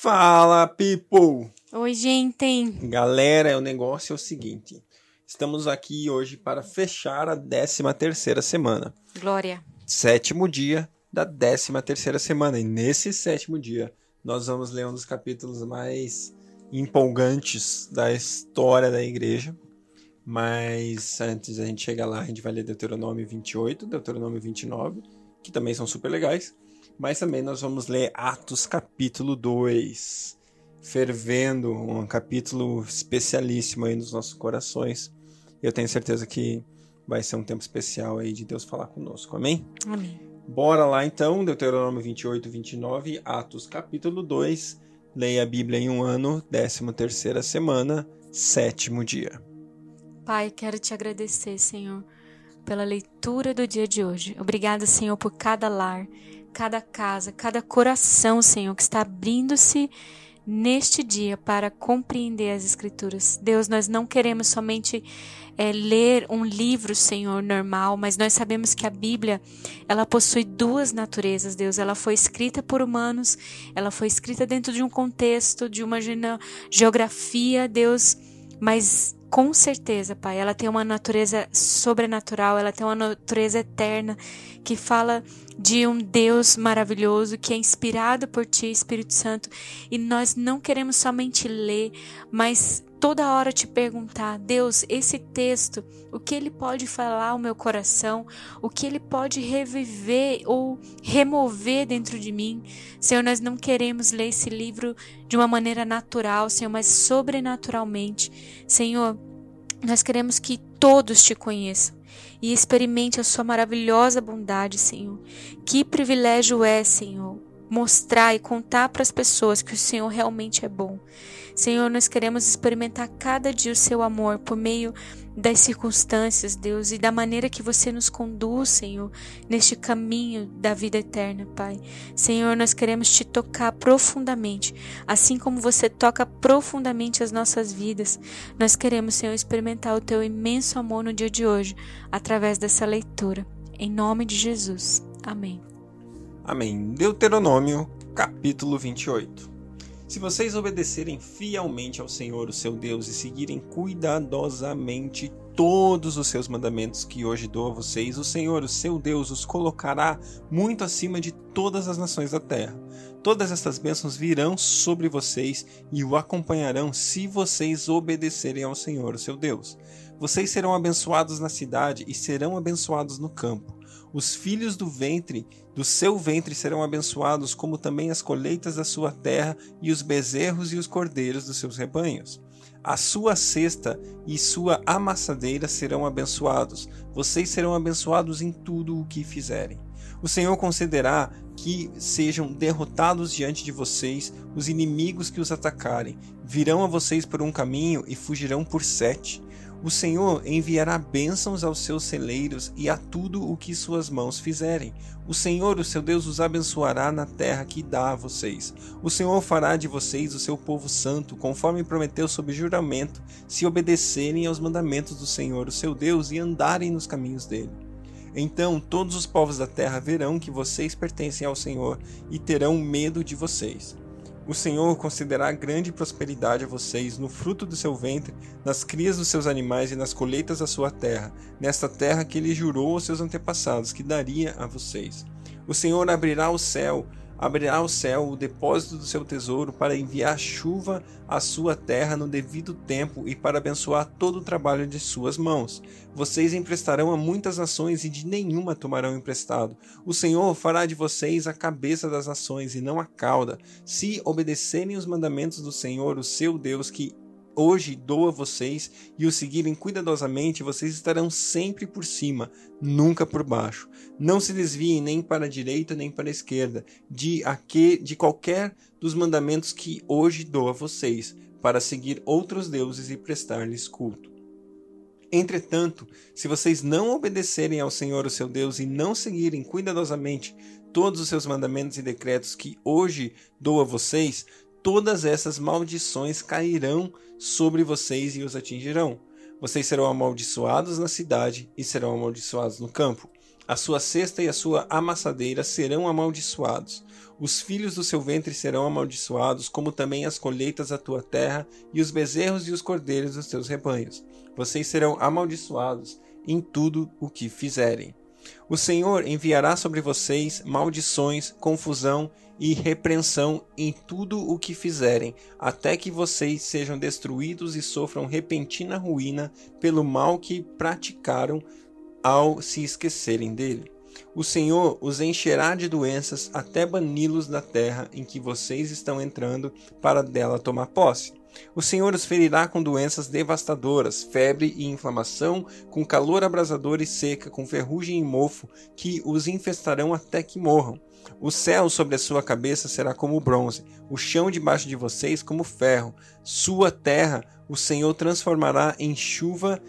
Fala, people! Oi, gente! Galera, o negócio é o seguinte. Estamos aqui hoje para fechar a 13 terceira semana. Glória! Sétimo dia da 13 terceira semana. E nesse sétimo dia, nós vamos ler um dos capítulos mais empolgantes da história da igreja. Mas antes da gente chegar lá, a gente vai ler Deuteronômio 28, Deuteronômio 29, que também são super legais. Mas também nós vamos ler Atos capítulo 2, fervendo, um capítulo especialíssimo aí nos nossos corações. Eu tenho certeza que vai ser um tempo especial aí de Deus falar conosco. Amém? Amém. Bora lá então, Deuteronômio 28, 29, Atos capítulo 2. Leia a Bíblia em um ano, 13 terceira semana, sétimo dia. Pai, quero te agradecer, Senhor, pela leitura do dia de hoje. Obrigada, Senhor, por cada lar, cada casa, cada coração, Senhor, que está abrindo-se neste dia para compreender as Escrituras. Deus, nós não queremos somente é, ler um livro, Senhor, normal, mas nós sabemos que a Bíblia ela possui duas naturezas, Deus. Ela foi escrita por humanos, ela foi escrita dentro de um contexto, de uma geografia, Deus, mas com certeza, Pai, ela tem uma natureza sobrenatural, ela tem uma natureza eterna que fala de um Deus maravilhoso que é inspirado por Ti, Espírito Santo, e nós não queremos somente ler, mas toda hora te perguntar, Deus, esse texto, o que ele pode falar ao meu coração, o que ele pode reviver ou remover dentro de mim. Senhor, nós não queremos ler esse livro de uma maneira natural, Senhor, mas sobrenaturalmente. Senhor, nós queremos que todos te conheçam e experimente a sua maravilhosa bondade, Senhor. Que privilégio é, Senhor, mostrar e contar para as pessoas que o Senhor realmente é bom. Senhor, nós queremos experimentar cada dia o seu amor por meio das circunstâncias, Deus, e da maneira que você nos conduz, Senhor, neste caminho da vida eterna, Pai. Senhor, nós queremos te tocar profundamente, assim como você toca profundamente as nossas vidas. Nós queremos, Senhor, experimentar o teu imenso amor no dia de hoje, através dessa leitura. Em nome de Jesus. Amém. Amém. Deuteronômio, capítulo 28. Se vocês obedecerem fielmente ao Senhor, o seu Deus, e seguirem cuidadosamente todos os seus mandamentos que hoje dou a vocês, o Senhor, o seu Deus, os colocará muito acima de todas as nações da terra. Todas estas bênçãos virão sobre vocês e o acompanharão se vocês obedecerem ao Senhor, o seu Deus. Vocês serão abençoados na cidade e serão abençoados no campo. Os filhos do ventre do seu ventre serão abençoados, como também as colheitas da sua terra e os bezerros e os cordeiros dos seus rebanhos. A sua cesta e sua amassadeira serão abençoados. Vocês serão abençoados em tudo o que fizerem. O Senhor concederá que sejam derrotados diante de vocês os inimigos que os atacarem. Virão a vocês por um caminho e fugirão por sete. O Senhor enviará bênçãos aos seus celeiros e a tudo o que suas mãos fizerem. O Senhor, o seu Deus, os abençoará na terra que dá a vocês. O Senhor fará de vocês o seu povo santo, conforme prometeu sob juramento, se obedecerem aos mandamentos do Senhor, o seu Deus, e andarem nos caminhos dele. Então todos os povos da terra verão que vocês pertencem ao Senhor e terão medo de vocês. O Senhor concederá grande prosperidade a vocês no fruto do seu ventre, nas crias dos seus animais e nas colheitas da sua terra, nesta terra que ele jurou aos seus antepassados que daria a vocês. O Senhor abrirá o céu abrirá o céu, o depósito do seu tesouro, para enviar chuva à sua terra no devido tempo e para abençoar todo o trabalho de suas mãos. Vocês emprestarão a muitas nações e de nenhuma tomarão emprestado. O Senhor fará de vocês a cabeça das nações e não a cauda, se obedecerem os mandamentos do Senhor, o seu Deus, que hoje dou a vocês e o seguirem cuidadosamente, vocês estarão sempre por cima, nunca por baixo. Não se desviem nem para a direita nem para a esquerda de, aque, de qualquer dos mandamentos que hoje dou a vocês, para seguir outros deuses e prestar-lhes culto. Entretanto, se vocês não obedecerem ao Senhor, o seu Deus, e não seguirem cuidadosamente todos os seus mandamentos e decretos que hoje dou a vocês, todas essas maldições cairão sobre vocês e os atingirão. Vocês serão amaldiçoados na cidade e serão amaldiçoados no campo. A sua cesta e a sua amassadeira serão amaldiçoados. Os filhos do seu ventre serão amaldiçoados, como também as colheitas da tua terra, e os bezerros e os cordeiros dos teus rebanhos. Vocês serão amaldiçoados em tudo o que fizerem. O Senhor enviará sobre vocês maldições, confusão e repreensão em tudo o que fizerem, até que vocês sejam destruídos e sofram repentina ruína pelo mal que praticaram ao se esquecerem dele. O Senhor os encherá de doenças até bani-los da terra em que vocês estão entrando para dela tomar posse. O Senhor os ferirá com doenças devastadoras, febre e inflamação, com calor abrasador e seca, com ferrugem e mofo, que os infestarão até que morram. O céu sobre a sua cabeça será como bronze, o chão debaixo de vocês como ferro. Sua terra o Senhor transformará em chuva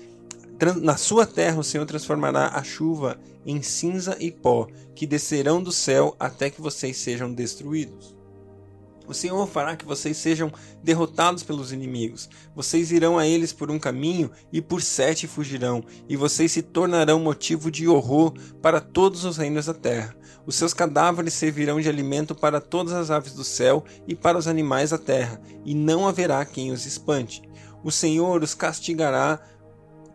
na sua terra o Senhor transformará a chuva em cinza e pó, que descerão do céu até que vocês sejam destruídos. O Senhor fará que vocês sejam derrotados pelos inimigos. Vocês irão a eles por um caminho e por sete fugirão, e vocês se tornarão motivo de horror para todos os reinos da terra. Os seus cadáveres servirão de alimento para todas as aves do céu e para os animais da terra, e não haverá quem os espante. O Senhor os castigará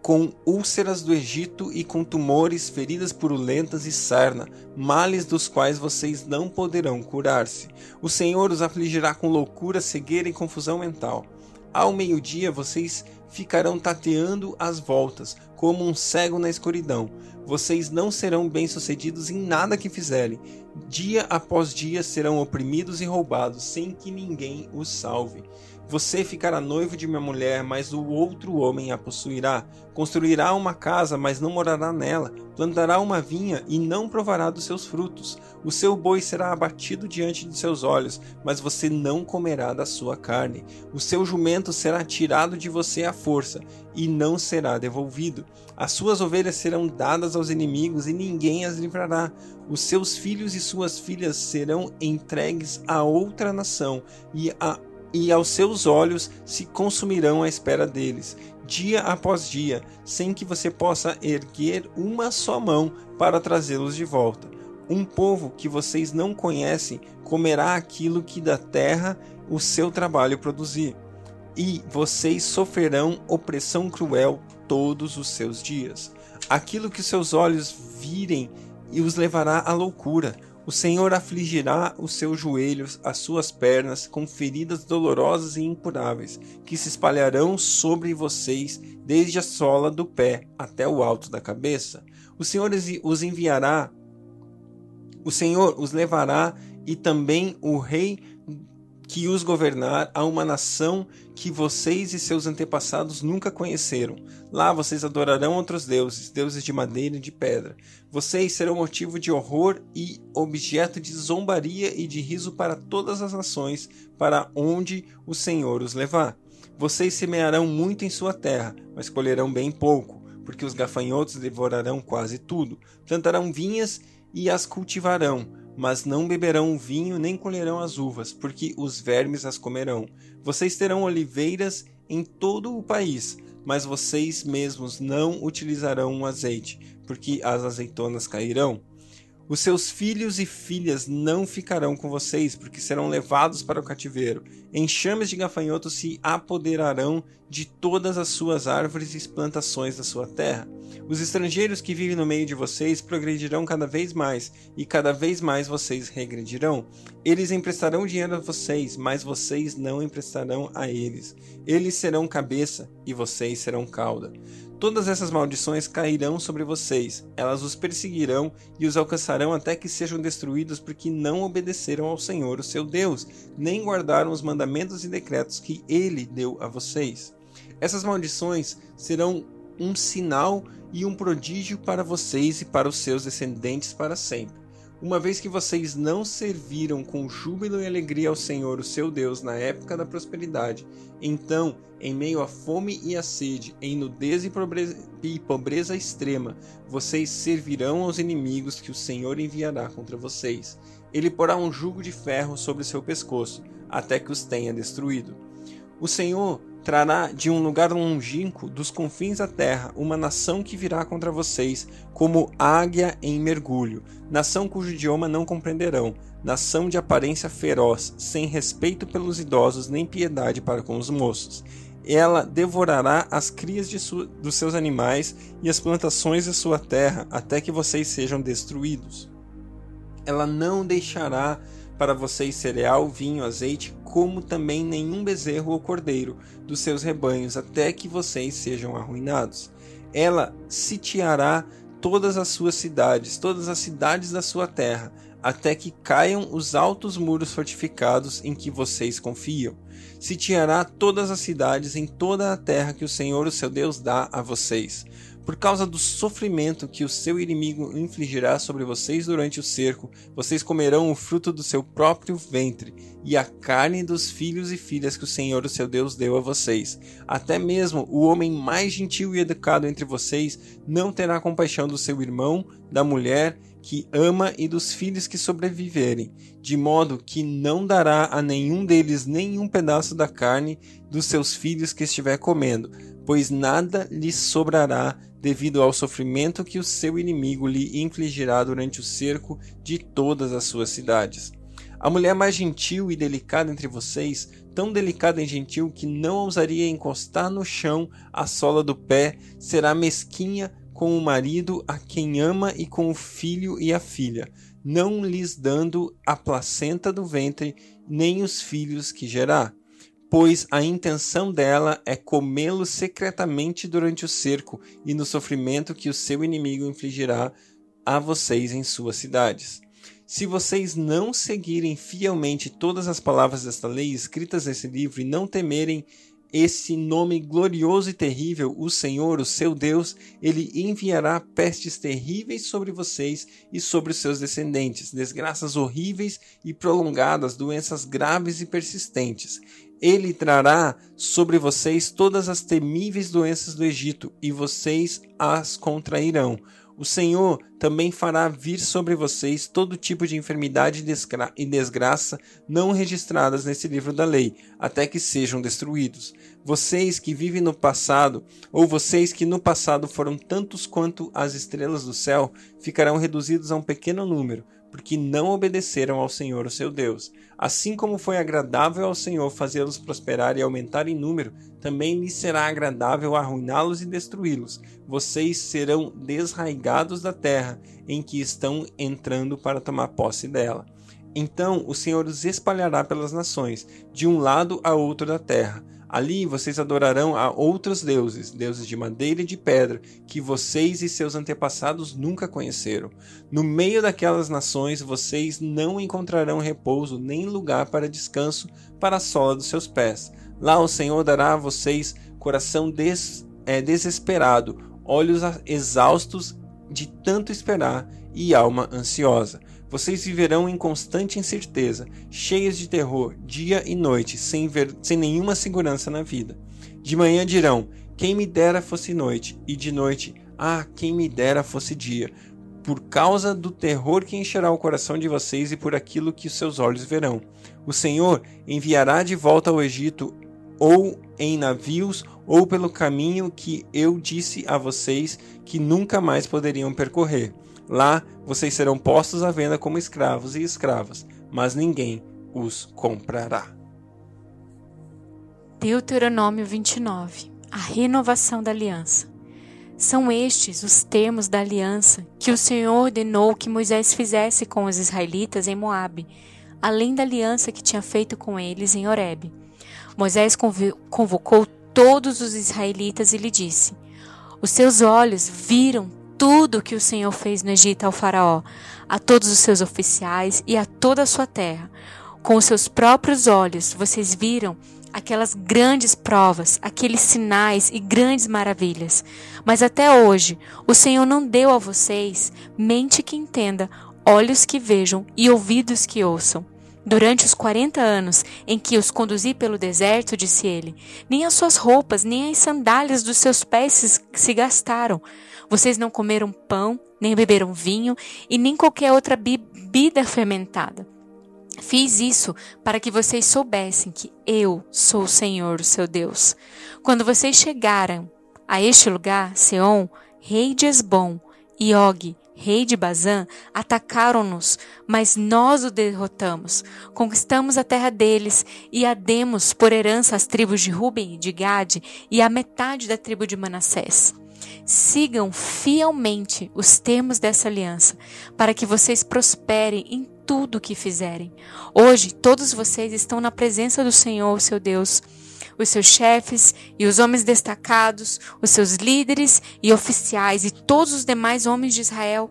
com úlceras do Egito e com tumores, feridas purulentas e sarna, males dos quais vocês não poderão curar-se. O Senhor os afligirá com loucura, cegueira e confusão mental. Ao meio-dia vocês ficarão tateando as voltas, como um cego na escuridão. Vocês não serão bem-sucedidos em nada que fizerem. Dia após dia serão oprimidos e roubados, sem que ninguém os salve. Você ficará noivo de minha mulher, mas o outro homem a possuirá. Construirá uma casa, mas não morará nela. Plantará uma vinha e não provará dos seus frutos. O seu boi será abatido diante de seus olhos, mas você não comerá da sua carne. O seu jumento será tirado de você à força e não será devolvido. As suas ovelhas serão dadas aos inimigos e ninguém as livrará. Os seus filhos e suas filhas serão entregues a outra nação e a e aos seus olhos se consumirão à espera deles, dia após dia, sem que você possa erguer uma só mão para trazê-los de volta. Um povo que vocês não conhecem comerá aquilo que da terra o seu trabalho produzir, e vocês sofrerão opressão cruel todos os seus dias. Aquilo que seus olhos virem e os levará à loucura, o Senhor afligirá os seus joelhos, as suas pernas, com feridas dolorosas e incuráveis, que se espalharão sobre vocês desde a sola do pé até o alto da cabeça. O Senhor os enviará, o Senhor os levará e também o rei que os governar a uma nação que vocês e seus antepassados nunca conheceram. Lá vocês adorarão outros deuses, deuses de madeira e de pedra. Vocês serão motivo de horror e objeto de zombaria e de riso para todas as nações, para onde o Senhor os levar. Vocês semearão muito em sua terra, mas colherão bem pouco, porque os gafanhotos devorarão quase tudo. Plantarão vinhas e as cultivarão mas não beberão vinho nem colherão as uvas, porque os vermes as comerão. Vocês terão oliveiras em todo o país, mas vocês mesmos não utilizarão o azeite, porque as azeitonas cairão. Os seus filhos e filhas não ficarão com vocês, porque serão levados para o cativeiro. Enxames de gafanhotos se apoderarão de todas as suas árvores e plantações da sua terra. Os estrangeiros que vivem no meio de vocês progredirão cada vez mais, e cada vez mais vocês regredirão. Eles emprestarão dinheiro a vocês, mas vocês não emprestarão a eles. Eles serão cabeça e vocês serão cauda. Todas essas maldições cairão sobre vocês, elas os perseguirão e os alcançarão até que sejam destruídos, porque não obedeceram ao Senhor, o seu Deus, nem guardaram os mandamentos e decretos que ele deu a vocês. Essas maldições serão um sinal e um prodígio para vocês e para os seus descendentes para sempre uma vez que vocês não serviram com júbilo e alegria ao Senhor, o seu Deus, na época da prosperidade, então, em meio à fome e à sede, em nudez e pobreza extrema, vocês servirão aos inimigos que o Senhor enviará contra vocês. Ele porá um jugo de ferro sobre seu pescoço, até que os tenha destruído. O Senhor trará de um lugar longínquo dos confins da terra uma nação que virá contra vocês, como águia em mergulho, nação cujo idioma não compreenderão, nação de aparência feroz, sem respeito pelos idosos nem piedade para com os moços. Ela devorará as crias dos seus animais e as plantações de sua terra, até que vocês sejam destruídos. Ela não deixará para vocês cereal, vinho, azeite, como também nenhum bezerro ou cordeiro dos seus rebanhos, até que vocês sejam arruinados. Ela sitiará todas as suas cidades, todas as cidades da sua terra, até que caiam os altos muros fortificados em que vocês confiam. Sitiará todas as cidades em toda a terra que o Senhor, o seu Deus, dá a vocês. Por causa do sofrimento que o seu inimigo infligirá sobre vocês durante o cerco, vocês comerão o fruto do seu próprio ventre e a carne dos filhos e filhas que o Senhor, o seu Deus, deu a vocês. Até mesmo o homem mais gentil e educado entre vocês não terá compaixão do seu irmão, da mulher que ama e dos filhos que sobreviverem, de modo que não dará a nenhum deles nenhum pedaço da carne dos seus filhos que estiver comendo, pois nada lhe sobrará devido ao sofrimento que o seu inimigo lhe infligirá durante o cerco de todas as suas cidades. A mulher mais gentil e delicada entre vocês, tão delicada e gentil que não ousaria encostar no chão a sola do pé, será mesquinha com o marido a quem ama e com o filho e a filha, não lhes dando a placenta do ventre nem os filhos que gerar pois a intenção dela é comê-lo secretamente durante o cerco e no sofrimento que o seu inimigo infligirá a vocês em suas cidades. Se vocês não seguirem fielmente todas as palavras desta lei escritas nesse livro e não temerem esse nome glorioso e terrível, o Senhor, o seu Deus, ele enviará pestes terríveis sobre vocês e sobre os seus descendentes, desgraças horríveis e prolongadas, doenças graves e persistentes. Ele trará sobre vocês todas as temíveis doenças do Egito, e vocês as contrairão. O Senhor também fará vir sobre vocês todo tipo de enfermidade e desgraça não registradas nesse livro da lei, até que sejam destruídos. Vocês que vivem no passado, ou vocês que no passado foram tantos quanto as estrelas do céu, ficarão reduzidos a um pequeno número, porque não obedeceram ao Senhor, o seu Deus. Assim como foi agradável ao Senhor fazê-los prosperar e aumentar em número, também lhe será agradável arruiná-los e destruí-los. Vocês serão desraigados da terra em que estão entrando para tomar posse dela. Então o Senhor os espalhará pelas nações, de um lado a outro da terra Ali vocês adorarão a outros deuses, deuses de madeira e de pedra, que vocês e seus antepassados nunca conheceram. No meio daquelas nações vocês não encontrarão repouso nem lugar para descanso para a sola dos seus pés. Lá o Senhor dará a vocês coração des, é, desesperado, olhos exaustos de tanto esperar e alma ansiosa. Vocês viverão em constante incerteza, cheias de terror, dia e noite, sem, ver, sem nenhuma segurança na vida. De manhã dirão: Quem me dera fosse noite, e de noite: Ah, quem me dera fosse dia, por causa do terror que encherá o coração de vocês e por aquilo que os seus olhos verão. O Senhor enviará de volta ao Egito, ou em navios, ou pelo caminho que eu disse a vocês que nunca mais poderiam percorrer. Lá vocês serão postos à venda como escravos e escravas, mas ninguém os comprará. Deuteronômio 29 A renovação da aliança. São estes os termos da aliança que o Senhor ordenou que Moisés fizesse com os israelitas em Moabe, além da aliança que tinha feito com eles em Horebe. Moisés convocou todos os israelitas e lhe disse: Os seus olhos viram tudo que o Senhor fez no Egito ao Faraó, a todos os seus oficiais e a toda a sua terra. Com os seus próprios olhos, vocês viram aquelas grandes provas, aqueles sinais e grandes maravilhas. Mas até hoje, o Senhor não deu a vocês mente que entenda, olhos que vejam e ouvidos que ouçam. Durante os quarenta anos em que os conduzi pelo deserto, disse ele, nem as suas roupas, nem as sandálias dos seus pés se gastaram. Vocês não comeram pão, nem beberam vinho e nem qualquer outra bebida fermentada. Fiz isso para que vocês soubessem que eu sou o Senhor, o seu Deus. Quando vocês chegaram a este lugar, Seom, rei de Esbom, e Og, rei de Bazã, atacaram-nos, mas nós o derrotamos. Conquistamos a terra deles e a demos por herança às tribos de Ruben e de Gade e à metade da tribo de Manassés. Sigam fielmente os termos dessa aliança, para que vocês prosperem em tudo o que fizerem. Hoje, todos vocês estão na presença do Senhor, seu Deus os seus chefes e os homens destacados, os seus líderes e oficiais e todos os demais homens de Israel,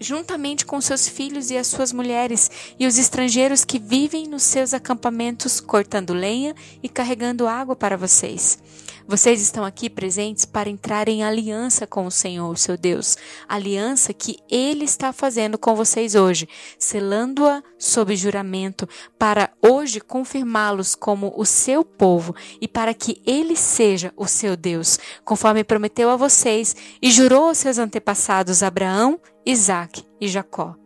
juntamente com seus filhos e as suas mulheres, e os estrangeiros que vivem nos seus acampamentos, cortando lenha e carregando água para vocês. Vocês estão aqui presentes para entrar em aliança com o Senhor, seu Deus, aliança que Ele está fazendo com vocês hoje, selando-a sob juramento, para hoje confirmá-los como o seu povo e para que Ele seja o seu Deus, conforme prometeu a vocês e jurou aos seus antepassados Abraão, Isaque e Jacó.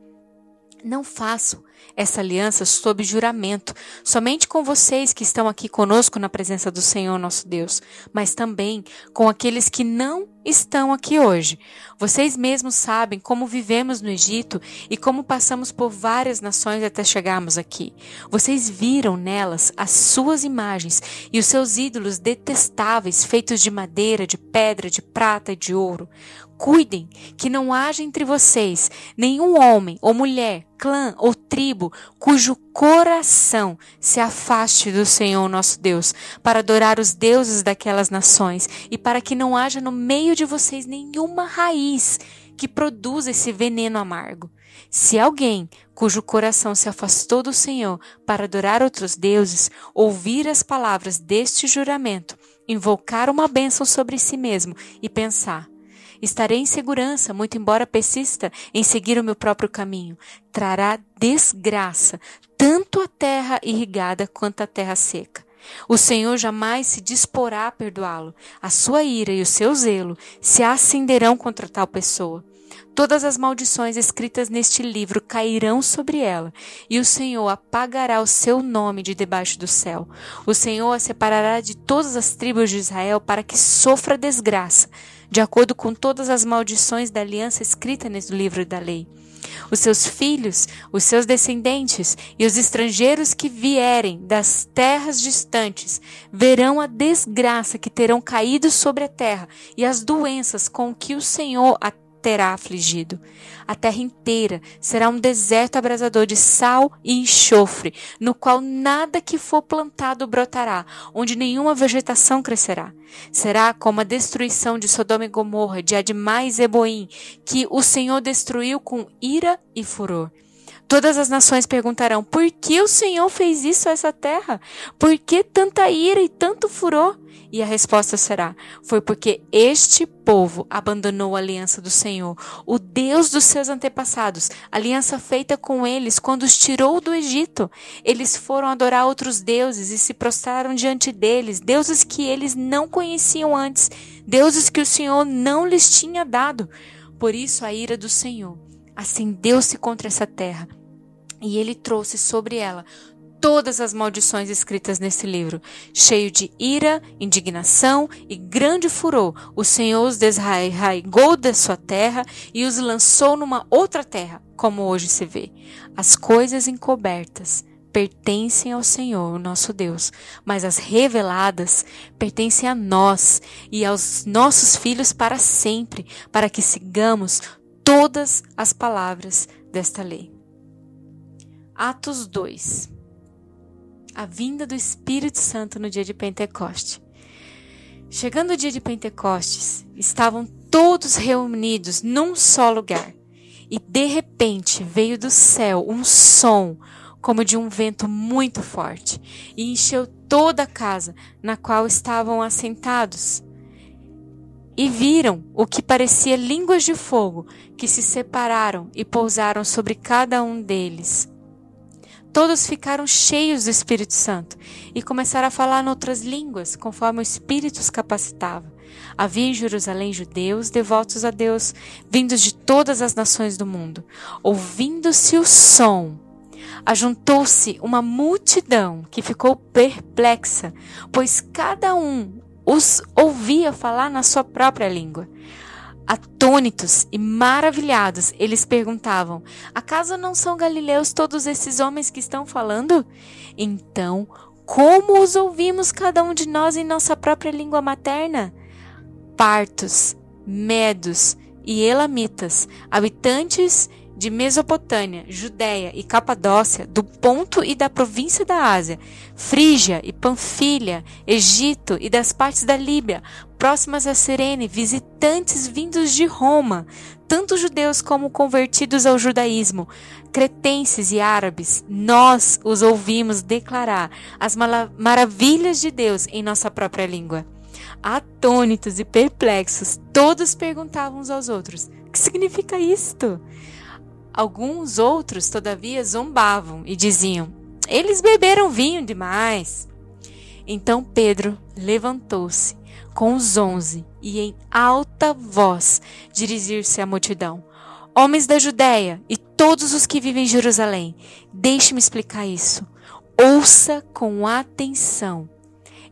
Não façam essa aliança sob juramento, somente com vocês que estão aqui conosco na presença do Senhor nosso Deus, mas também com aqueles que não estão aqui hoje. Vocês mesmos sabem como vivemos no Egito e como passamos por várias nações até chegarmos aqui. Vocês viram nelas as suas imagens e os seus ídolos detestáveis feitos de madeira, de pedra, de prata e de ouro. Cuidem que não haja entre vocês nenhum homem ou mulher, clã ou tribo cujo coração se afaste do Senhor nosso Deus para adorar os deuses daquelas nações e para que não haja no meio de vocês nenhuma raiz que produza esse veneno amargo. Se alguém cujo coração se afastou do Senhor para adorar outros deuses, ouvir as palavras deste juramento, invocar uma bênção sobre si mesmo e pensar: Estarei em segurança, muito embora persista em seguir o meu próprio caminho. Trará desgraça, tanto a terra irrigada quanto a terra seca. O Senhor jamais se disporá a perdoá-lo. A sua ira e o seu zelo se acenderão contra tal pessoa. Todas as maldições escritas neste livro cairão sobre ela, e o Senhor apagará o seu nome de debaixo do céu. O Senhor a separará de todas as tribos de Israel para que sofra desgraça, de acordo com todas as maldições da aliança escrita nesse livro da lei. Os seus filhos, os seus descendentes e os estrangeiros que vierem das terras distantes verão a desgraça que terão caído sobre a terra e as doenças com que o Senhor a terá afligido. A terra inteira será um deserto abrasador de sal e enxofre, no qual nada que for plantado brotará, onde nenhuma vegetação crescerá. Será como a destruição de Sodoma e Gomorra, de Admai e Zeboim, que o Senhor destruiu com ira e furor. Todas as nações perguntarão: por que o Senhor fez isso a essa terra? Por que tanta ira e tanto furor? E a resposta será: Foi porque este povo abandonou a aliança do Senhor, o Deus dos seus antepassados, aliança feita com eles quando os tirou do Egito. Eles foram adorar outros deuses e se prostraram diante deles, deuses que eles não conheciam antes, deuses que o Senhor não lhes tinha dado. Por isso a ira do Senhor acendeu-se contra essa terra, e ele trouxe sobre ela todas as maldições escritas nesse livro. Cheio de ira, indignação e grande furor, o Senhor os desarraigou da sua terra e os lançou numa outra terra, como hoje se vê. As coisas encobertas pertencem ao Senhor, nosso Deus, mas as reveladas pertencem a nós e aos nossos filhos para sempre, para que sigamos todas as palavras desta lei. Atos 2 a vinda do Espírito Santo no dia de Pentecoste. Chegando o dia de Pentecostes, estavam todos reunidos num só lugar. E de repente veio do céu um som como de um vento muito forte e encheu toda a casa na qual estavam assentados. E viram o que parecia línguas de fogo que se separaram e pousaram sobre cada um deles. Todos ficaram cheios do Espírito Santo e começaram a falar em outras línguas, conforme o Espírito os capacitava. Havia em Jerusalém judeus devotos a Deus, vindos de todas as nações do mundo. Ouvindo-se o som, ajuntou-se uma multidão que ficou perplexa, pois cada um os ouvia falar na sua própria língua. Atônitos e maravilhados, eles perguntavam: Acaso não são galileus todos esses homens que estão falando? Então, como os ouvimos cada um de nós em nossa própria língua materna? Partos, medos e elamitas, habitantes de Mesopotâmia, Judéia e Capadócia, do Ponto e da província da Ásia, Frígia e Panfilha, Egito e das partes da Líbia, próximas a Cirene, visitantes vindos de Roma, tanto judeus como convertidos ao judaísmo, cretenses e árabes, nós os ouvimos declarar as maravilhas de Deus em nossa própria língua. Atônitos e perplexos, todos perguntavam uns aos outros: que significa isto? Alguns outros, todavia, zombavam e diziam: Eles beberam vinho demais. Então Pedro levantou-se com os onze e, em alta voz, dirigir-se à multidão: Homens da Judéia e todos os que vivem em Jerusalém, deixe-me explicar isso. Ouça com atenção.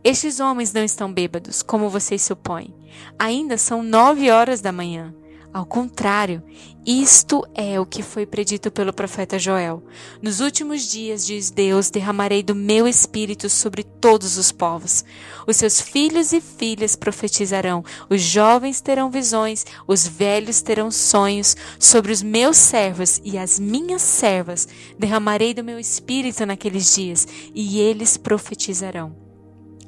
Estes homens não estão bêbados, como vocês supõem. Ainda são nove horas da manhã. Ao contrário, isto é o que foi predito pelo profeta Joel. Nos últimos dias, diz Deus, derramarei do meu espírito sobre todos os povos. Os seus filhos e filhas profetizarão, os jovens terão visões, os velhos terão sonhos. Sobre os meus servos e as minhas servas derramarei do meu espírito naqueles dias, e eles profetizarão.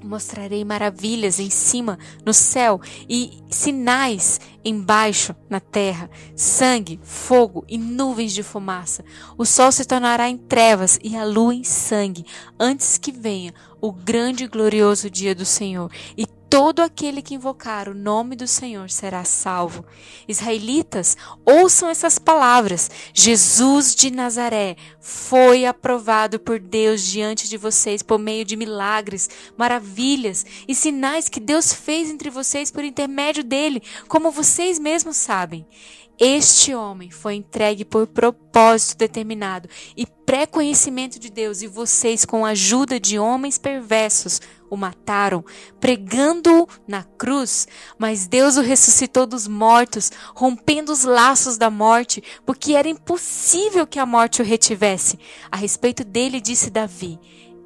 Mostrarei maravilhas em cima, no céu, e sinais embaixo, na terra: sangue, fogo e nuvens de fumaça. O sol se tornará em trevas e a lua em sangue, antes que venha o grande e glorioso dia do Senhor. E todo aquele que invocar o nome do Senhor será salvo. Israelitas, ouçam essas palavras. Jesus de Nazaré foi aprovado por Deus diante de vocês por meio de milagres, maravilhas e sinais que Deus fez entre vocês por intermédio dele, como vocês mesmos sabem. Este homem foi entregue por propósito determinado e pré-conhecimento de Deus, e vocês, com a ajuda de homens perversos, o mataram, pregando-o na cruz. Mas Deus o ressuscitou dos mortos, rompendo os laços da morte, porque era impossível que a morte o retivesse. A respeito dele, disse Davi: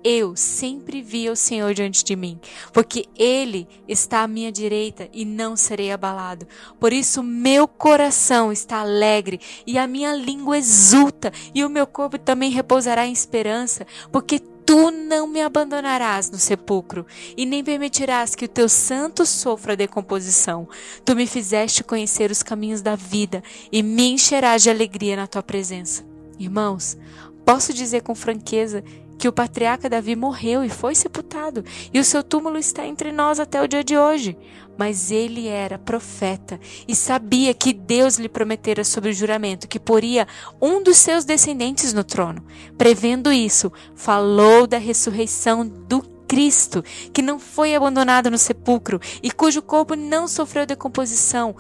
eu sempre vi o Senhor diante de mim, porque Ele está à minha direita e não serei abalado. Por isso meu coração está alegre e a minha língua exulta e o meu corpo também repousará em esperança, porque Tu não me abandonarás no sepulcro, e nem permitirás que o teu santo sofra decomposição. Tu me fizeste conhecer os caminhos da vida, e me encherás de alegria na tua presença. Irmãos, posso dizer com franqueza que o patriarca Davi morreu e foi sepultado, e o seu túmulo está entre nós até o dia de hoje. Mas ele era profeta e sabia que Deus lhe prometera sob o juramento que poria um dos seus descendentes no trono. Prevendo isso, falou da ressurreição do Cristo, que não foi abandonado no sepulcro e cujo corpo não sofreu decomposição,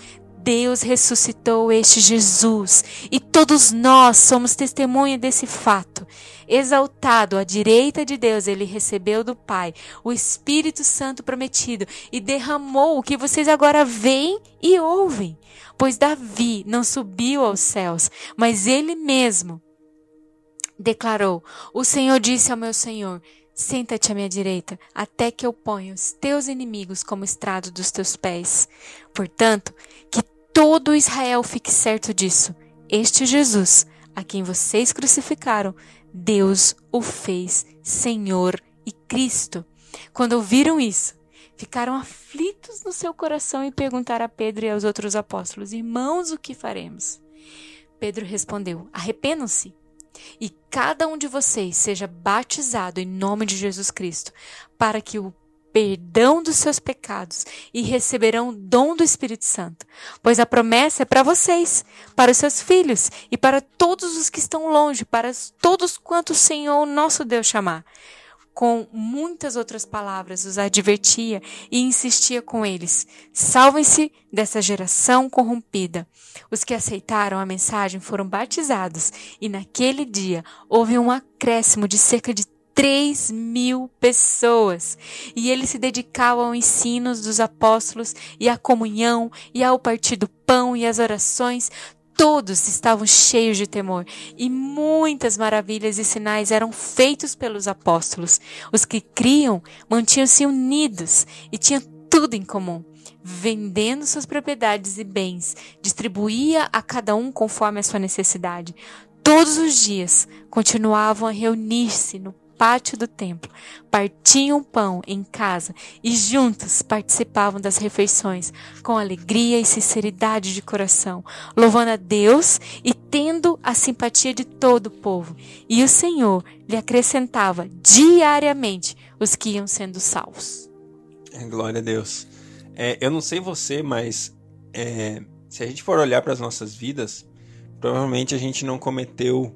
Deus ressuscitou este Jesus e todos nós somos testemunha desse fato. Exaltado à direita de Deus, ele recebeu do Pai o Espírito Santo prometido e derramou o que vocês agora veem e ouvem. Pois Davi não subiu aos céus, mas ele mesmo declarou: O Senhor disse ao meu Senhor: Senta-te à minha direita, até que eu ponha os teus inimigos como estrado dos teus pés. Portanto, que todo Israel fique certo disso. Este Jesus, a quem vocês crucificaram, Deus o fez Senhor e Cristo. Quando ouviram isso, ficaram aflitos no seu coração e perguntaram a Pedro e aos outros apóstolos: Irmãos, o que faremos? Pedro respondeu: Arrependam-se e cada um de vocês seja batizado em nome de Jesus Cristo, para que o perdão dos seus pecados e receberão o dom do Espírito Santo, pois a promessa é para vocês, para os seus filhos e para todos os que estão longe, para todos quantos o Senhor nosso Deus chamar. com muitas outras palavras, os advertia e insistia com eles: salvem-se dessa geração corrompida. Os que aceitaram a mensagem foram batizados e naquele dia houve um acréscimo de cerca de 3 mil pessoas. E ele se dedicava ao ensino dos apóstolos e à comunhão e ao partir do pão e às orações. Todos estavam cheios de temor e muitas maravilhas e sinais eram feitos pelos apóstolos. Os que criam mantinham-se unidos e tinham tudo em comum vendendo suas propriedades e bens, distribuía a cada um conforme a sua necessidade. Todos os dias continuavam a reunir-se no pátio do templo, partiam pão em casa e juntos participavam das refeições com alegria e sinceridade de coração, louvando a Deus e tendo a simpatia de todo o povo. E o Senhor lhe acrescentava diariamente os que iam sendo salvos. É, glória a Deus. É, eu não sei você, mas é, se a gente for olhar para as nossas vidas, provavelmente a gente não cometeu.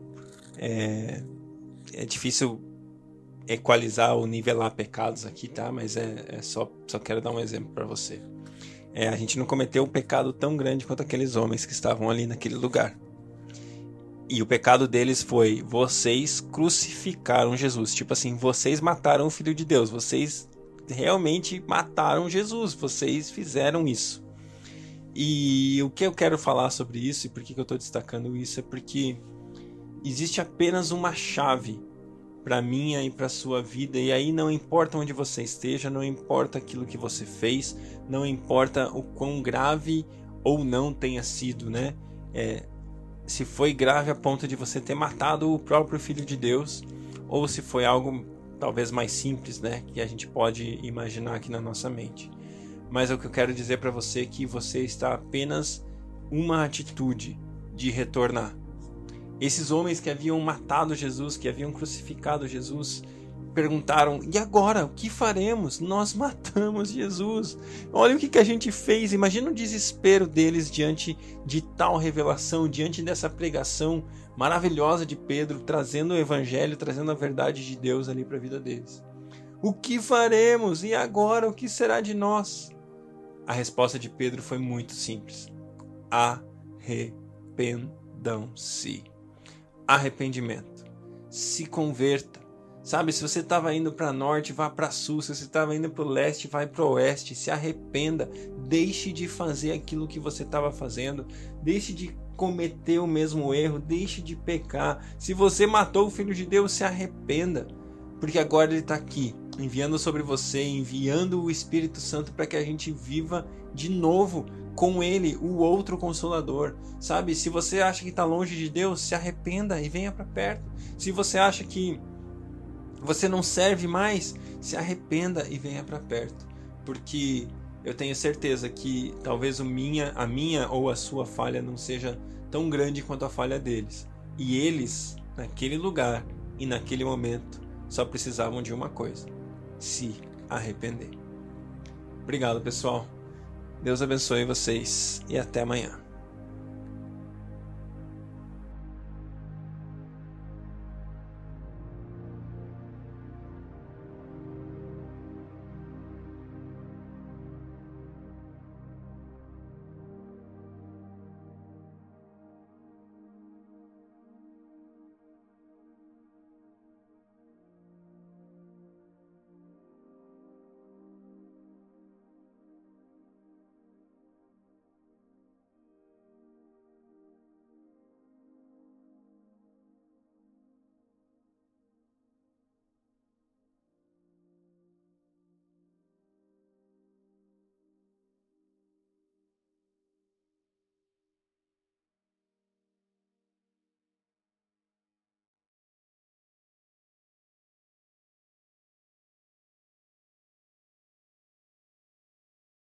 É, é difícil equalizar ou nivelar pecados aqui, tá? Mas é, é só, só quero dar um exemplo para você. É, a gente não cometeu um pecado tão grande quanto aqueles homens que estavam ali naquele lugar. E o pecado deles foi: vocês crucificaram Jesus. Tipo assim, vocês mataram o Filho de Deus. Vocês realmente mataram Jesus. Vocês fizeram isso. E o que eu quero falar sobre isso e por que eu estou destacando isso é porque existe apenas uma chave para minha e para sua vida. E aí não importa onde você esteja, não importa aquilo que você fez, não importa o quão grave ou não tenha sido, né? É, se foi grave a ponto de você ter matado o próprio filho de Deus, ou se foi algo talvez mais simples, né, que a gente pode imaginar aqui na nossa mente. Mas o que eu quero dizer para você é que você está apenas uma atitude de retornar esses homens que haviam matado Jesus, que haviam crucificado Jesus, perguntaram: e agora? O que faremos? Nós matamos Jesus. Olha o que, que a gente fez. Imagina o desespero deles diante de tal revelação, diante dessa pregação maravilhosa de Pedro, trazendo o evangelho, trazendo a verdade de Deus ali para a vida deles. O que faremos? E agora? O que será de nós? A resposta de Pedro foi muito simples: arrependam-se arrependimento. Se converta. Sabe, se você estava indo para norte, vá para sul. Se você estava indo para o leste, vai para o oeste. Se arrependa. Deixe de fazer aquilo que você estava fazendo. Deixe de cometer o mesmo erro. Deixe de pecar. Se você matou o Filho de Deus, se arrependa. Porque agora Ele está aqui, enviando sobre você, enviando o Espírito Santo para que a gente viva de novo com ele o outro consolador. Sabe? Se você acha que está longe de Deus, se arrependa e venha para perto. Se você acha que você não serve mais, se arrependa e venha para perto. Porque eu tenho certeza que talvez o minha, a minha ou a sua falha não seja tão grande quanto a falha deles. E eles, naquele lugar e naquele momento, só precisavam de uma coisa: se arrepender. Obrigado, pessoal. Deus abençoe vocês e até amanhã.